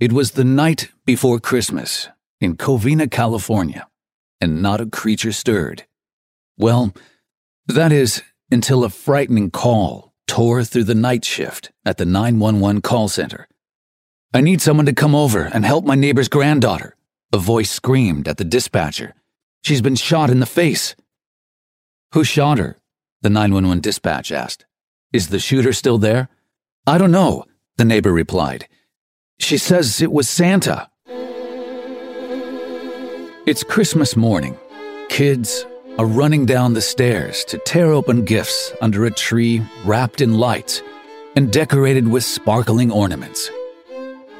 It was the night before Christmas in Covina, California, and not a creature stirred. Well, that is, until a frightening call tore through the night shift at the 911 call center. I need someone to come over and help my neighbor's granddaughter, a voice screamed at the dispatcher. She's been shot in the face. Who shot her? The 911 dispatch asked. Is the shooter still there? I don't know, the neighbor replied. She says it was Santa. It's Christmas morning. Kids are running down the stairs to tear open gifts under a tree wrapped in lights and decorated with sparkling ornaments.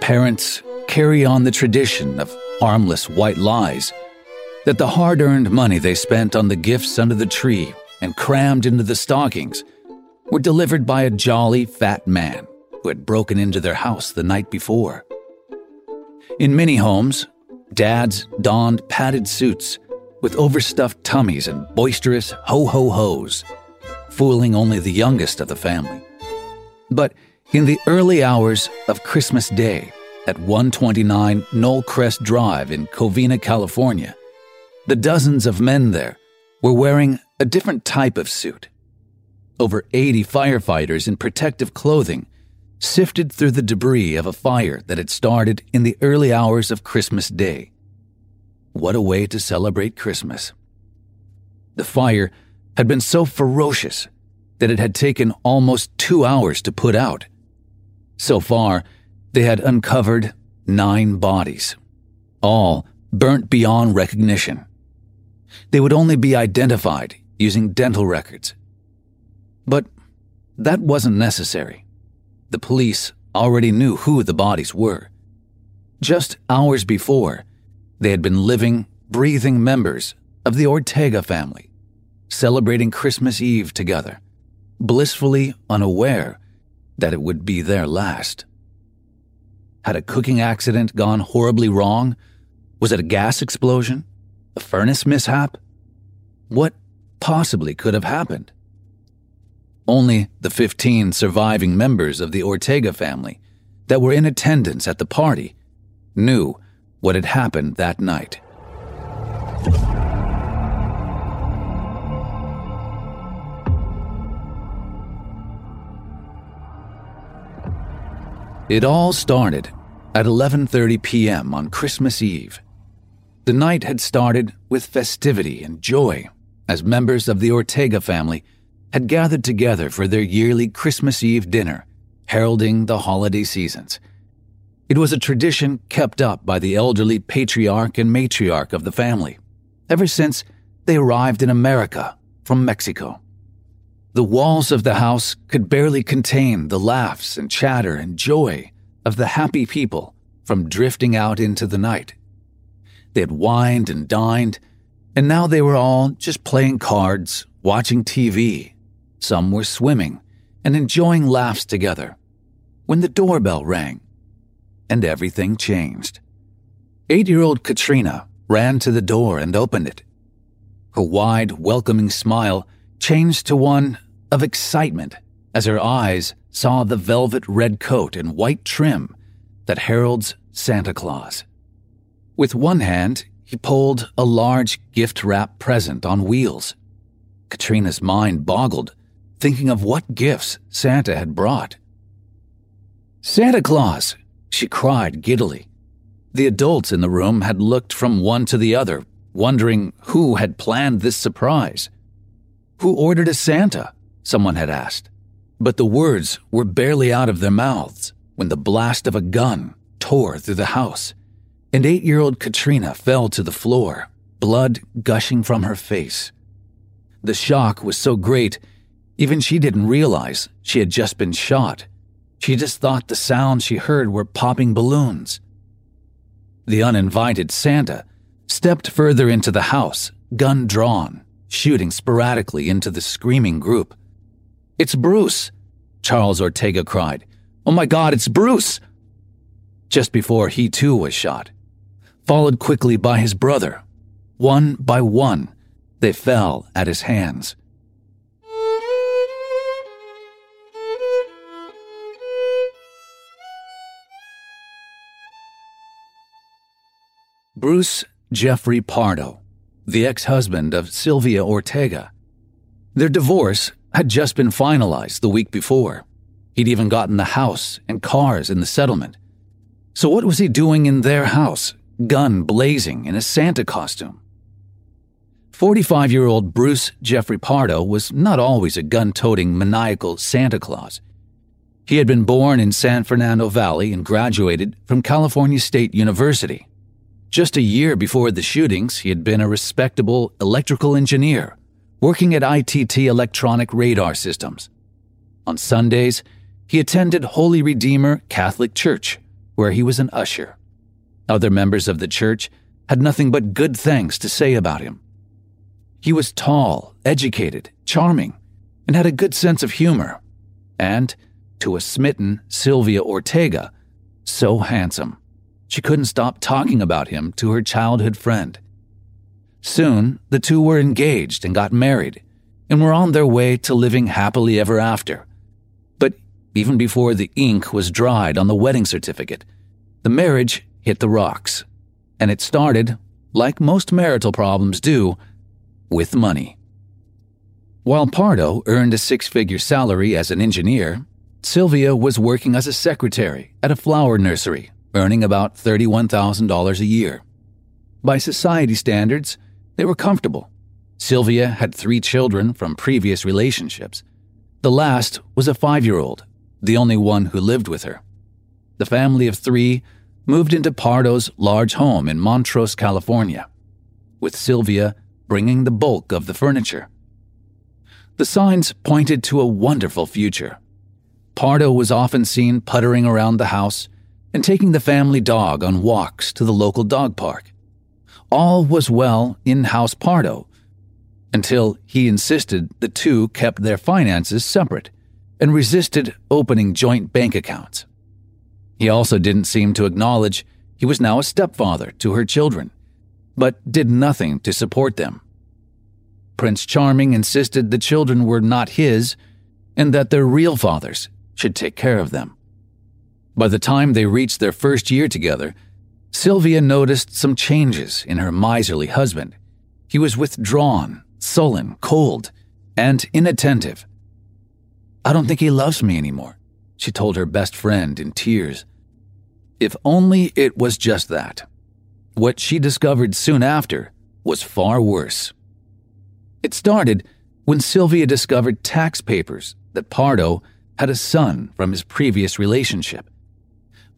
Parents carry on the tradition of harmless white lies that the hard earned money they spent on the gifts under the tree and crammed into the stockings were delivered by a jolly fat man who had broken into their house the night before. In many homes, dads donned padded suits with overstuffed tummies and boisterous ho ho ho's, fooling only the youngest of the family. But in the early hours of Christmas Day at 129 Knollcrest Drive in Covina, California, the dozens of men there were wearing a different type of suit. Over 80 firefighters in protective clothing sifted through the debris of a fire that had started in the early hours of Christmas Day. What a way to celebrate Christmas! The fire had been so ferocious that it had taken almost two hours to put out. So far, they had uncovered nine bodies, all burnt beyond recognition. They would only be identified using dental records. But that wasn't necessary. The police already knew who the bodies were. Just hours before, they had been living, breathing members of the Ortega family, celebrating Christmas Eve together, blissfully unaware that it would be their last. Had a cooking accident gone horribly wrong? Was it a gas explosion? A furnace mishap? What possibly could have happened? Only the 15 surviving members of the Ortega family that were in attendance at the party knew what had happened that night. It all started at 11:30 p.m. on Christmas Eve. The night had started with festivity and joy as members of the Ortega family had gathered together for their yearly Christmas Eve dinner, heralding the holiday seasons. It was a tradition kept up by the elderly patriarch and matriarch of the family, ever since they arrived in America from Mexico. The walls of the house could barely contain the laughs and chatter and joy of the happy people from drifting out into the night. They had wined and dined, and now they were all just playing cards, watching TV, some were swimming and enjoying laughs together when the doorbell rang and everything changed. Eight year old Katrina ran to the door and opened it. Her wide, welcoming smile changed to one of excitement as her eyes saw the velvet red coat and white trim that heralds Santa Claus. With one hand, he pulled a large gift wrap present on wheels. Katrina's mind boggled thinking of what gifts Santa had brought. Santa Claus! she cried giddily. The adults in the room had looked from one to the other, wondering who had planned this surprise. Who ordered a Santa? Someone had asked. But the words were barely out of their mouths when the blast of a gun tore through the house, and eight year old Katrina fell to the floor, blood gushing from her face. The shock was so great even she didn't realize she had just been shot. She just thought the sounds she heard were popping balloons. The uninvited Santa stepped further into the house, gun drawn, shooting sporadically into the screaming group. It's Bruce! Charles Ortega cried. Oh my God, it's Bruce! Just before he too was shot, followed quickly by his brother. One by one, they fell at his hands. Bruce Jeffrey Pardo, the ex husband of Sylvia Ortega. Their divorce had just been finalized the week before. He'd even gotten the house and cars in the settlement. So, what was he doing in their house, gun blazing in a Santa costume? 45 year old Bruce Jeffrey Pardo was not always a gun toting, maniacal Santa Claus. He had been born in San Fernando Valley and graduated from California State University. Just a year before the shootings, he had been a respectable electrical engineer, working at ITT Electronic Radar Systems. On Sundays, he attended Holy Redeemer Catholic Church, where he was an usher. Other members of the church had nothing but good things to say about him. He was tall, educated, charming, and had a good sense of humor. And to a smitten Sylvia Ortega, so handsome. She couldn't stop talking about him to her childhood friend. Soon, the two were engaged and got married, and were on their way to living happily ever after. But even before the ink was dried on the wedding certificate, the marriage hit the rocks, and it started, like most marital problems do, with money. While Pardo earned a six figure salary as an engineer, Sylvia was working as a secretary at a flower nursery, earning about $31,000 a year. By society standards, they were comfortable. Sylvia had three children from previous relationships. The last was a five year old, the only one who lived with her. The family of three moved into Pardo's large home in Montrose, California, with Sylvia bringing the bulk of the furniture. The signs pointed to a wonderful future Pardo was often seen puttering around the house and taking the family dog on walks to the local dog park. All was well in House Pardo until he insisted the two kept their finances separate and resisted opening joint bank accounts. He also didn't seem to acknowledge he was now a stepfather to her children, but did nothing to support them. Prince Charming insisted the children were not his and that their real fathers should take care of them. By the time they reached their first year together, Sylvia noticed some changes in her miserly husband. He was withdrawn, sullen, cold, and inattentive. I don't think he loves me anymore, she told her best friend in tears. If only it was just that. What she discovered soon after was far worse. It started when Sylvia discovered tax papers that Pardo had a son from his previous relationship.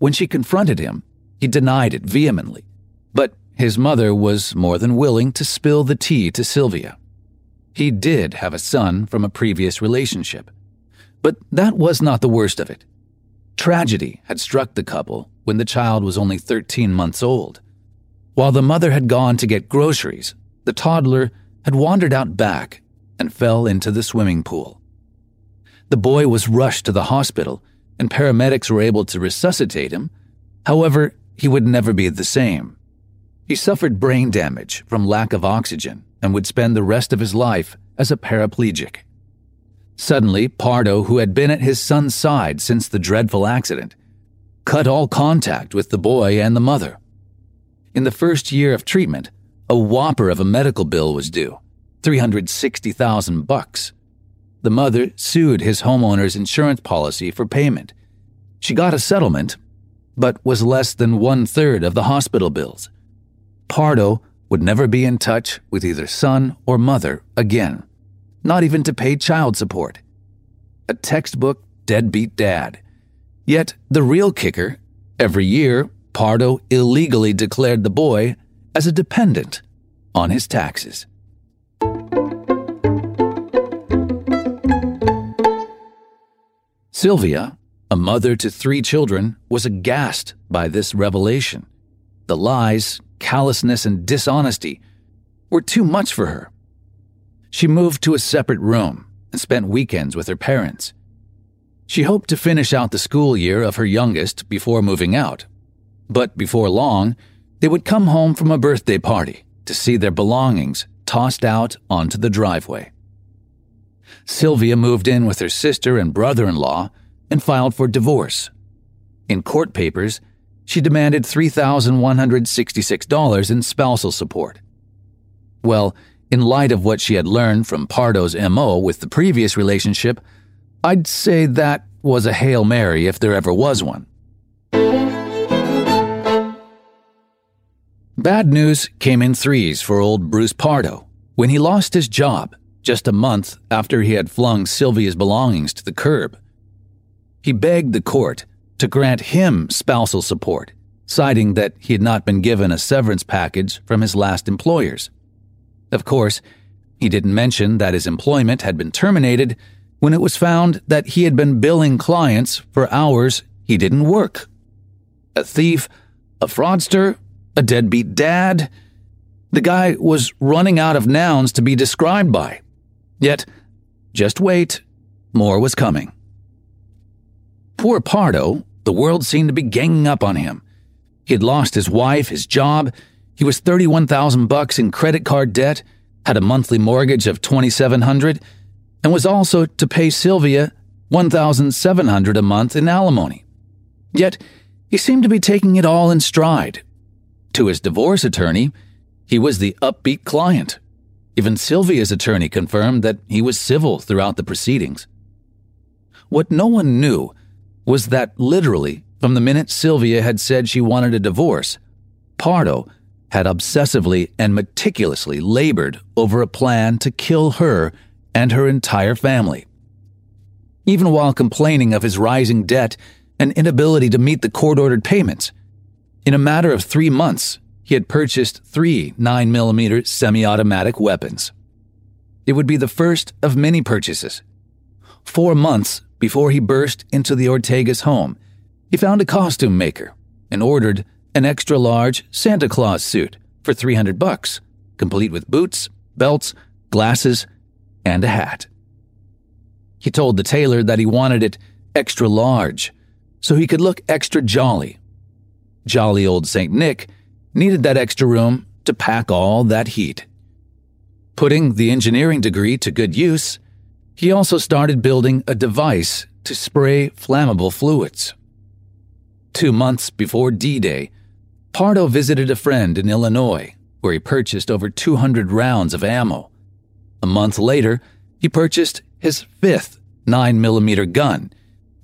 When she confronted him, he denied it vehemently, but his mother was more than willing to spill the tea to Sylvia. He did have a son from a previous relationship, but that was not the worst of it. Tragedy had struck the couple when the child was only 13 months old. While the mother had gone to get groceries, the toddler had wandered out back and fell into the swimming pool. The boy was rushed to the hospital, and paramedics were able to resuscitate him. However, he would never be the same. He suffered brain damage from lack of oxygen and would spend the rest of his life as a paraplegic. Suddenly, Pardo, who had been at his son's side since the dreadful accident, cut all contact with the boy and the mother. In the first year of treatment, a whopper of a medical bill was due, 360,000 bucks. The mother sued his homeowner's insurance policy for payment. She got a settlement, but was less than one third of the hospital bills. Pardo would never be in touch with either son or mother again, not even to pay child support. A textbook deadbeat dad. Yet, the real kicker every year, Pardo illegally declared the boy as a dependent on his taxes. Sylvia, a mother to three children, was aghast by this revelation. The lies, callousness, and dishonesty were too much for her. She moved to a separate room and spent weekends with her parents. She hoped to finish out the school year of her youngest before moving out. But before long, they would come home from a birthday party to see their belongings tossed out onto the driveway. Sylvia moved in with her sister and brother in law and filed for divorce. In court papers, she demanded $3,166 in spousal support. Well, in light of what she had learned from Pardo's MO with the previous relationship, I'd say that was a Hail Mary if there ever was one. Bad news came in threes for old Bruce Pardo when he lost his job just a month after he had flung Sylvia's belongings to the curb. He begged the court to grant him spousal support, citing that he had not been given a severance package from his last employers. Of course, he didn't mention that his employment had been terminated when it was found that he had been billing clients for hours he didn't work. A thief, a fraudster, a deadbeat dad. The guy was running out of nouns to be described by. Yet, just wait, more was coming. Poor Pardo, the world seemed to be ganging up on him. He had lost his wife, his job, he was 31,000 bucks in credit card debt, had a monthly mortgage of 2700, and was also to pay Sylvia 1,700 a month in alimony. Yet, he seemed to be taking it all in stride. To his divorce attorney, he was the upbeat client. Even Sylvia's attorney confirmed that he was civil throughout the proceedings. What no one knew was that literally, from the minute Sylvia had said she wanted a divorce, Pardo had obsessively and meticulously labored over a plan to kill her and her entire family. Even while complaining of his rising debt and inability to meet the court ordered payments, in a matter of three months, he had purchased three 9mm semi automatic weapons. It would be the first of many purchases. Four months before he burst into the Ortega's home, he found a costume maker and ordered an extra large Santa Claus suit for 300 bucks, complete with boots, belts, glasses, and a hat. He told the tailor that he wanted it extra large so he could look extra jolly. Jolly old St. Nick needed that extra room to pack all that heat. Putting the engineering degree to good use, he also started building a device to spray flammable fluids. Two months before D Day, Pardo visited a friend in Illinois where he purchased over 200 rounds of ammo. A month later, he purchased his fifth 9mm gun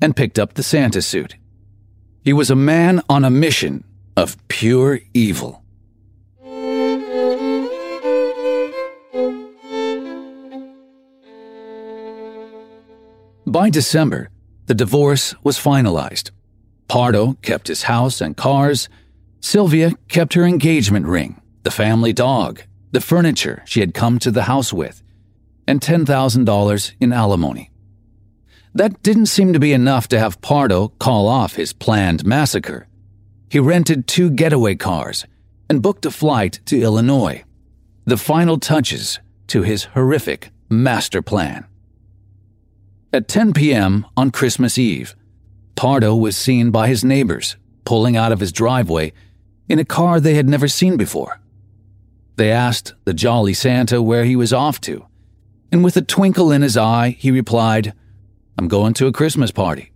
and picked up the Santa suit. He was a man on a mission of pure evil. By December, the divorce was finalized. Pardo kept his house and cars. Sylvia kept her engagement ring, the family dog, the furniture she had come to the house with, and $10,000 in alimony. That didn't seem to be enough to have Pardo call off his planned massacre. He rented two getaway cars and booked a flight to Illinois, the final touches to his horrific master plan. At 10 p.m. on Christmas Eve, Pardo was seen by his neighbors pulling out of his driveway in a car they had never seen before. They asked the jolly Santa where he was off to, and with a twinkle in his eye, he replied, I'm going to a Christmas party.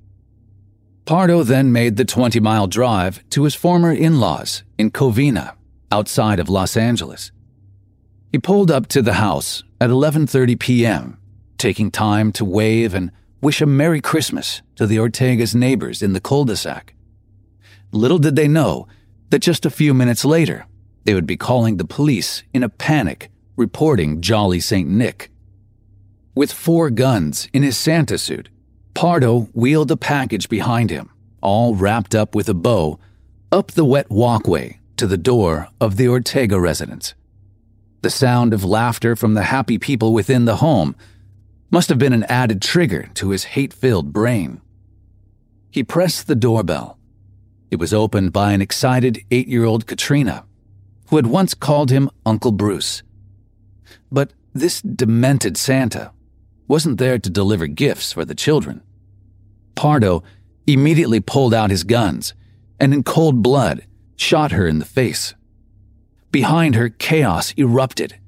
Pardo then made the 20 mile drive to his former in laws in Covina, outside of Los Angeles. He pulled up to the house at 11:30 p.m taking time to wave and wish a Merry Christmas to the Ortega's neighbors in the cul de sac. Little did they know that just a few minutes later, they would be calling the police in a panic, reporting Jolly St. Nick. With four guns in his Santa suit, Pardo wheeled a package behind him, all wrapped up with a bow, up the wet walkway to the door of the Ortega residence. The sound of laughter from the happy people within the home must have been an added trigger to his hate filled brain. He pressed the doorbell. It was opened by an excited eight year old Katrina, who had once called him Uncle Bruce. But this demented Santa wasn't there to deliver gifts for the children. Pardo immediately pulled out his guns and, in cold blood, shot her in the face. Behind her, chaos erupted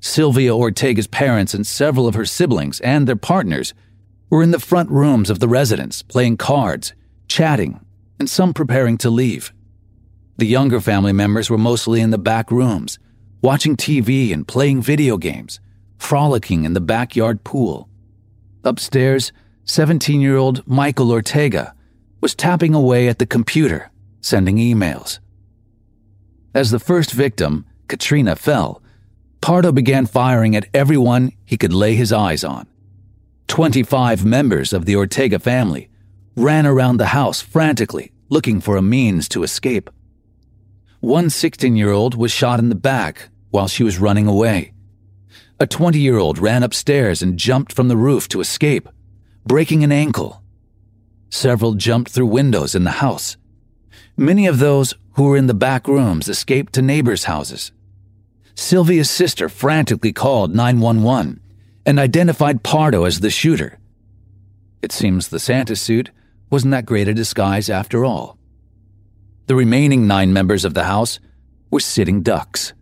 Sylvia Ortega's parents and several of her siblings and their partners were in the front rooms of the residence playing cards, chatting, and some preparing to leave. The younger family members were mostly in the back rooms, watching TV and playing video games, frolicking in the backyard pool. Upstairs, 17 year old Michael Ortega was tapping away at the computer, sending emails. As the first victim, Katrina, fell, Pardo began firing at everyone he could lay his eyes on. 25 members of the Ortega family ran around the house frantically, looking for a means to escape. One 16 year old was shot in the back while she was running away. A 20 year old ran upstairs and jumped from the roof to escape, breaking an ankle. Several jumped through windows in the house. Many of those who were in the back rooms escaped to neighbors' houses. Sylvia's sister frantically called 911 and identified Pardo as the shooter. It seems the Santa suit wasn't that great a disguise after all. The remaining nine members of the house were sitting ducks.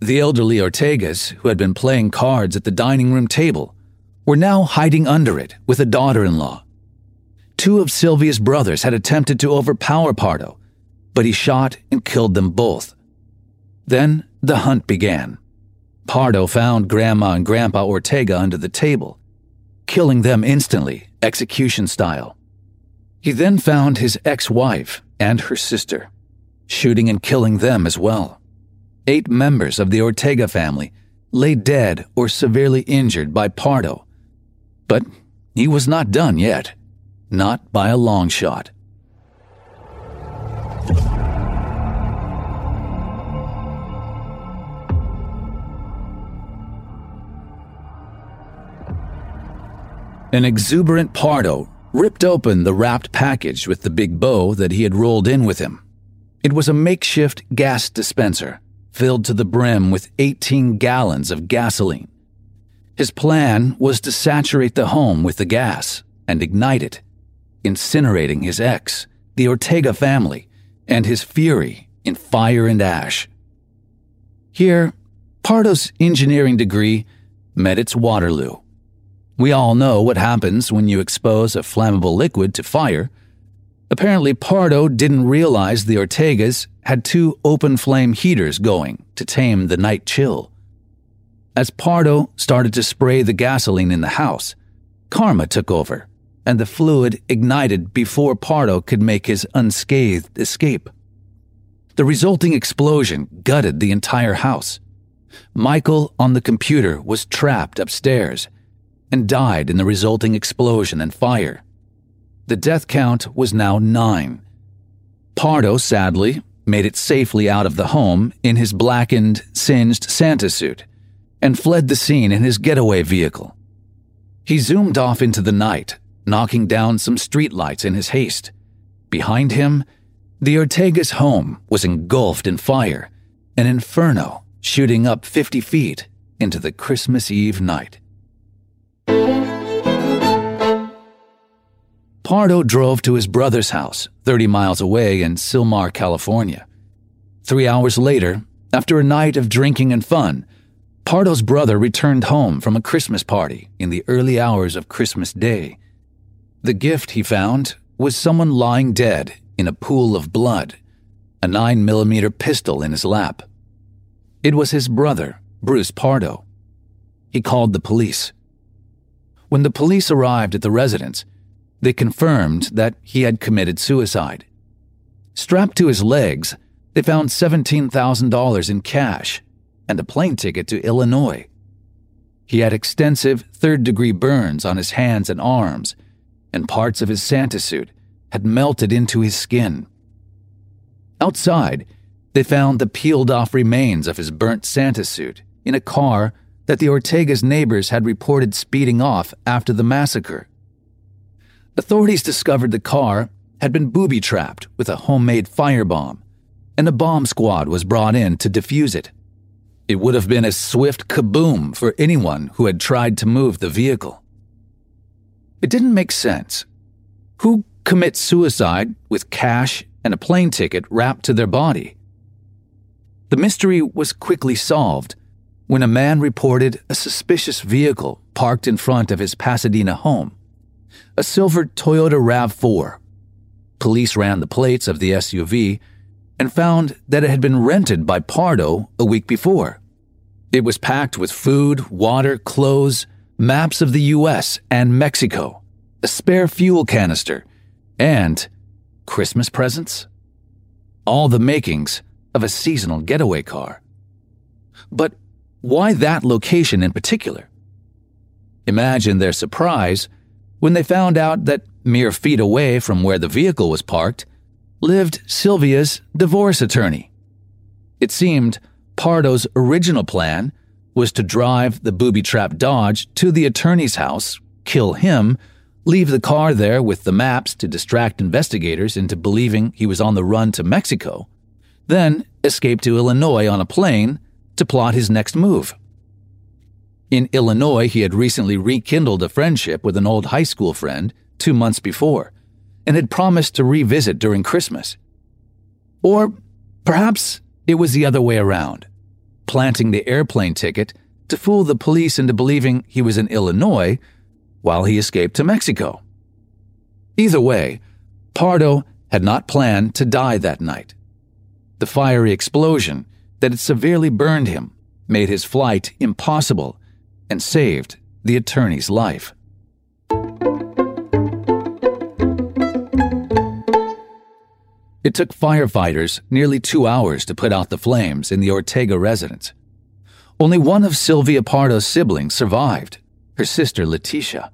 The elderly Ortegas, who had been playing cards at the dining room table, were now hiding under it with a daughter in law. Two of Sylvia's brothers had attempted to overpower Pardo, but he shot and killed them both. Then the hunt began. Pardo found Grandma and Grandpa Ortega under the table, killing them instantly, execution style. He then found his ex wife and her sister, shooting and killing them as well. Eight members of the Ortega family lay dead or severely injured by Pardo. But he was not done yet, not by a long shot. An exuberant Pardo ripped open the wrapped package with the big bow that he had rolled in with him. It was a makeshift gas dispenser filled to the brim with 18 gallons of gasoline. His plan was to saturate the home with the gas and ignite it, incinerating his ex, the Ortega family, and his fury in fire and ash. Here, Pardo's engineering degree met its Waterloo. We all know what happens when you expose a flammable liquid to fire. Apparently, Pardo didn't realize the Ortegas had two open flame heaters going to tame the night chill. As Pardo started to spray the gasoline in the house, karma took over, and the fluid ignited before Pardo could make his unscathed escape. The resulting explosion gutted the entire house. Michael on the computer was trapped upstairs and died in the resulting explosion and fire. The death count was now nine. Pardo, sadly, made it safely out of the home in his blackened, singed Santa suit and fled the scene in his getaway vehicle. He zoomed off into the night, knocking down some streetlights in his haste. Behind him, the Ortega's home was engulfed in fire, an inferno shooting up 50 feet into the Christmas Eve night. Pardo drove to his brother's house, 30 miles away in Sylmar, California. Three hours later, after a night of drinking and fun, Pardo's brother returned home from a Christmas party in the early hours of Christmas Day. The gift he found was someone lying dead in a pool of blood, a 9mm pistol in his lap. It was his brother, Bruce Pardo. He called the police. When the police arrived at the residence, they confirmed that he had committed suicide. Strapped to his legs, they found $17,000 in cash and a plane ticket to Illinois. He had extensive third degree burns on his hands and arms, and parts of his Santa suit had melted into his skin. Outside, they found the peeled off remains of his burnt Santa suit in a car that the Ortega's neighbors had reported speeding off after the massacre. Authorities discovered the car had been booby trapped with a homemade firebomb, and a bomb squad was brought in to defuse it. It would have been a swift kaboom for anyone who had tried to move the vehicle. It didn't make sense. Who commits suicide with cash and a plane ticket wrapped to their body? The mystery was quickly solved when a man reported a suspicious vehicle parked in front of his Pasadena home a silver Toyota RAV4. Police ran the plates of the SUV, and found that it had been rented by Pardo a week before. It was packed with food, water, clothes, maps of the US and Mexico, a spare fuel canister, and Christmas presents? All the makings of a seasonal getaway car. But why that location in particular? Imagine their surprise when they found out that mere feet away from where the vehicle was parked lived Sylvia's divorce attorney. It seemed Pardo's original plan was to drive the booby trap Dodge to the attorney's house, kill him, leave the car there with the maps to distract investigators into believing he was on the run to Mexico, then escape to Illinois on a plane to plot his next move. In Illinois, he had recently rekindled a friendship with an old high school friend two months before and had promised to revisit during Christmas. Or perhaps it was the other way around, planting the airplane ticket to fool the police into believing he was in Illinois while he escaped to Mexico. Either way, Pardo had not planned to die that night. The fiery explosion that had severely burned him made his flight impossible and saved the attorney's life. It took firefighters nearly two hours to put out the flames in the Ortega residence. Only one of Sylvia Pardo's siblings survived, her sister Letitia.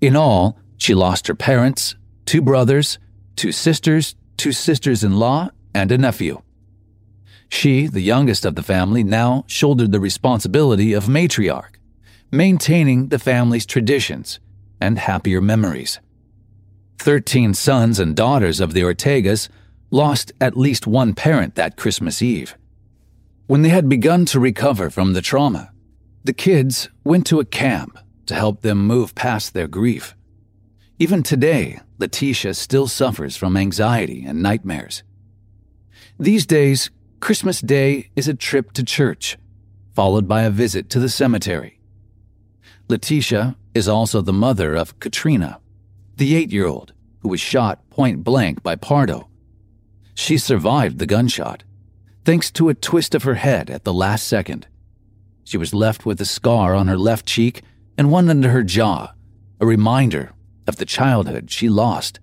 In all, she lost her parents, two brothers, two sisters, two sisters in law, and a nephew. She, the youngest of the family, now shouldered the responsibility of matriarch, maintaining the family's traditions and happier memories. Thirteen sons and daughters of the Ortegas lost at least one parent that Christmas Eve. When they had begun to recover from the trauma, the kids went to a camp to help them move past their grief. Even today, Letitia still suffers from anxiety and nightmares. These days, Christmas Day is a trip to church, followed by a visit to the cemetery. Letitia is also the mother of Katrina, the eight year old who was shot point blank by Pardo. She survived the gunshot, thanks to a twist of her head at the last second. She was left with a scar on her left cheek and one under her jaw, a reminder of the childhood she lost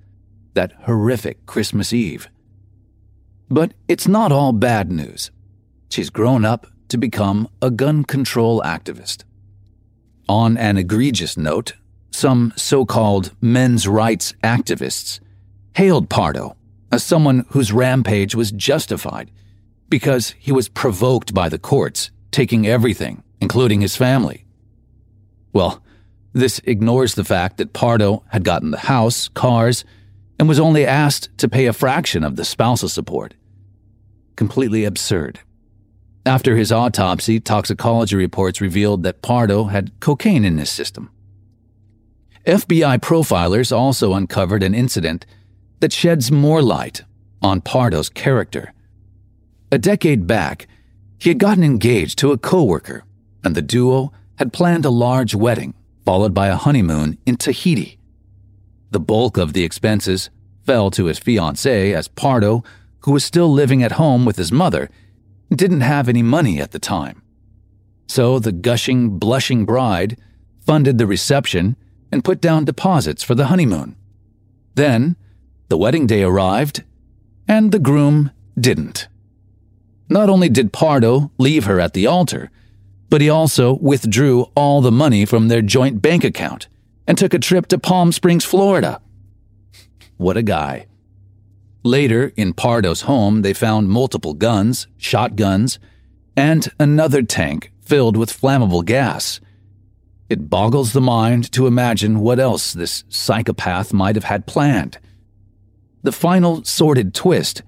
that horrific Christmas Eve. But it's not all bad news. She's grown up to become a gun control activist. On an egregious note, some so called men's rights activists hailed Pardo as someone whose rampage was justified because he was provoked by the courts, taking everything, including his family. Well, this ignores the fact that Pardo had gotten the house, cars, and was only asked to pay a fraction of the spousal support. Completely absurd. After his autopsy, toxicology reports revealed that Pardo had cocaine in his system. FBI profilers also uncovered an incident that sheds more light on Pardo's character. A decade back, he had gotten engaged to a coworker, and the duo had planned a large wedding followed by a honeymoon in Tahiti. The bulk of the expenses fell to his fiancée as Pardo, who was still living at home with his mother, didn't have any money at the time. So the gushing, blushing bride funded the reception and put down deposits for the honeymoon. Then, the wedding day arrived, and the groom didn't. Not only did Pardo leave her at the altar, but he also withdrew all the money from their joint bank account and took a trip to Palm Springs, Florida. What a guy. Later, in Pardo's home, they found multiple guns, shotguns, and another tank filled with flammable gas it boggles the mind to imagine what else this psychopath might have had planned. The final sordid twist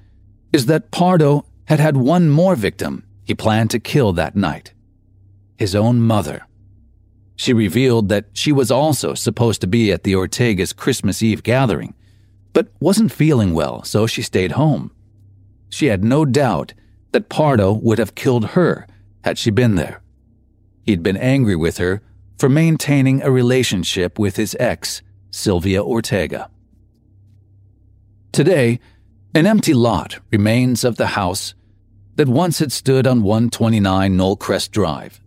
is that Pardo had had one more victim he planned to kill that night his own mother. She revealed that she was also supposed to be at the Ortega's Christmas Eve gathering, but wasn't feeling well, so she stayed home. She had no doubt that Pardo would have killed her had she been there. He'd been angry with her for maintaining a relationship with his ex, Sylvia Ortega. Today, An empty lot remains of the house that once had stood on 129 Knollcrest Drive.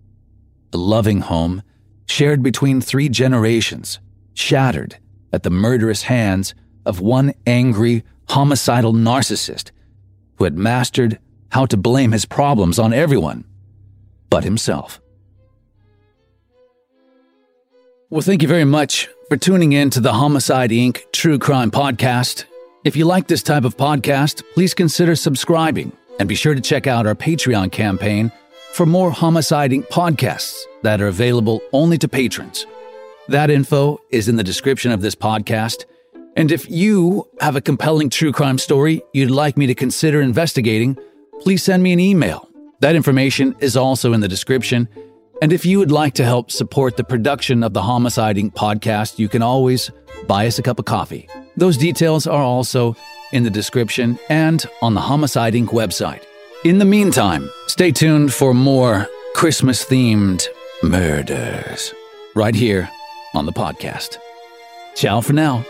A loving home shared between three generations, shattered at the murderous hands of one angry, homicidal narcissist who had mastered how to blame his problems on everyone but himself. Well, thank you very much for tuning in to the Homicide Inc. True Crime Podcast. If you like this type of podcast, please consider subscribing and be sure to check out our Patreon campaign for more Homicide Inc. podcasts that are available only to patrons. That info is in the description of this podcast. And if you have a compelling true crime story you'd like me to consider investigating, please send me an email. That information is also in the description. And if you would like to help support the production of the Homicide Inc. podcast, you can always buy us a cup of coffee. Those details are also in the description and on the Homicide Inc. website. In the meantime, stay tuned for more Christmas themed murders right here on the podcast. Ciao for now.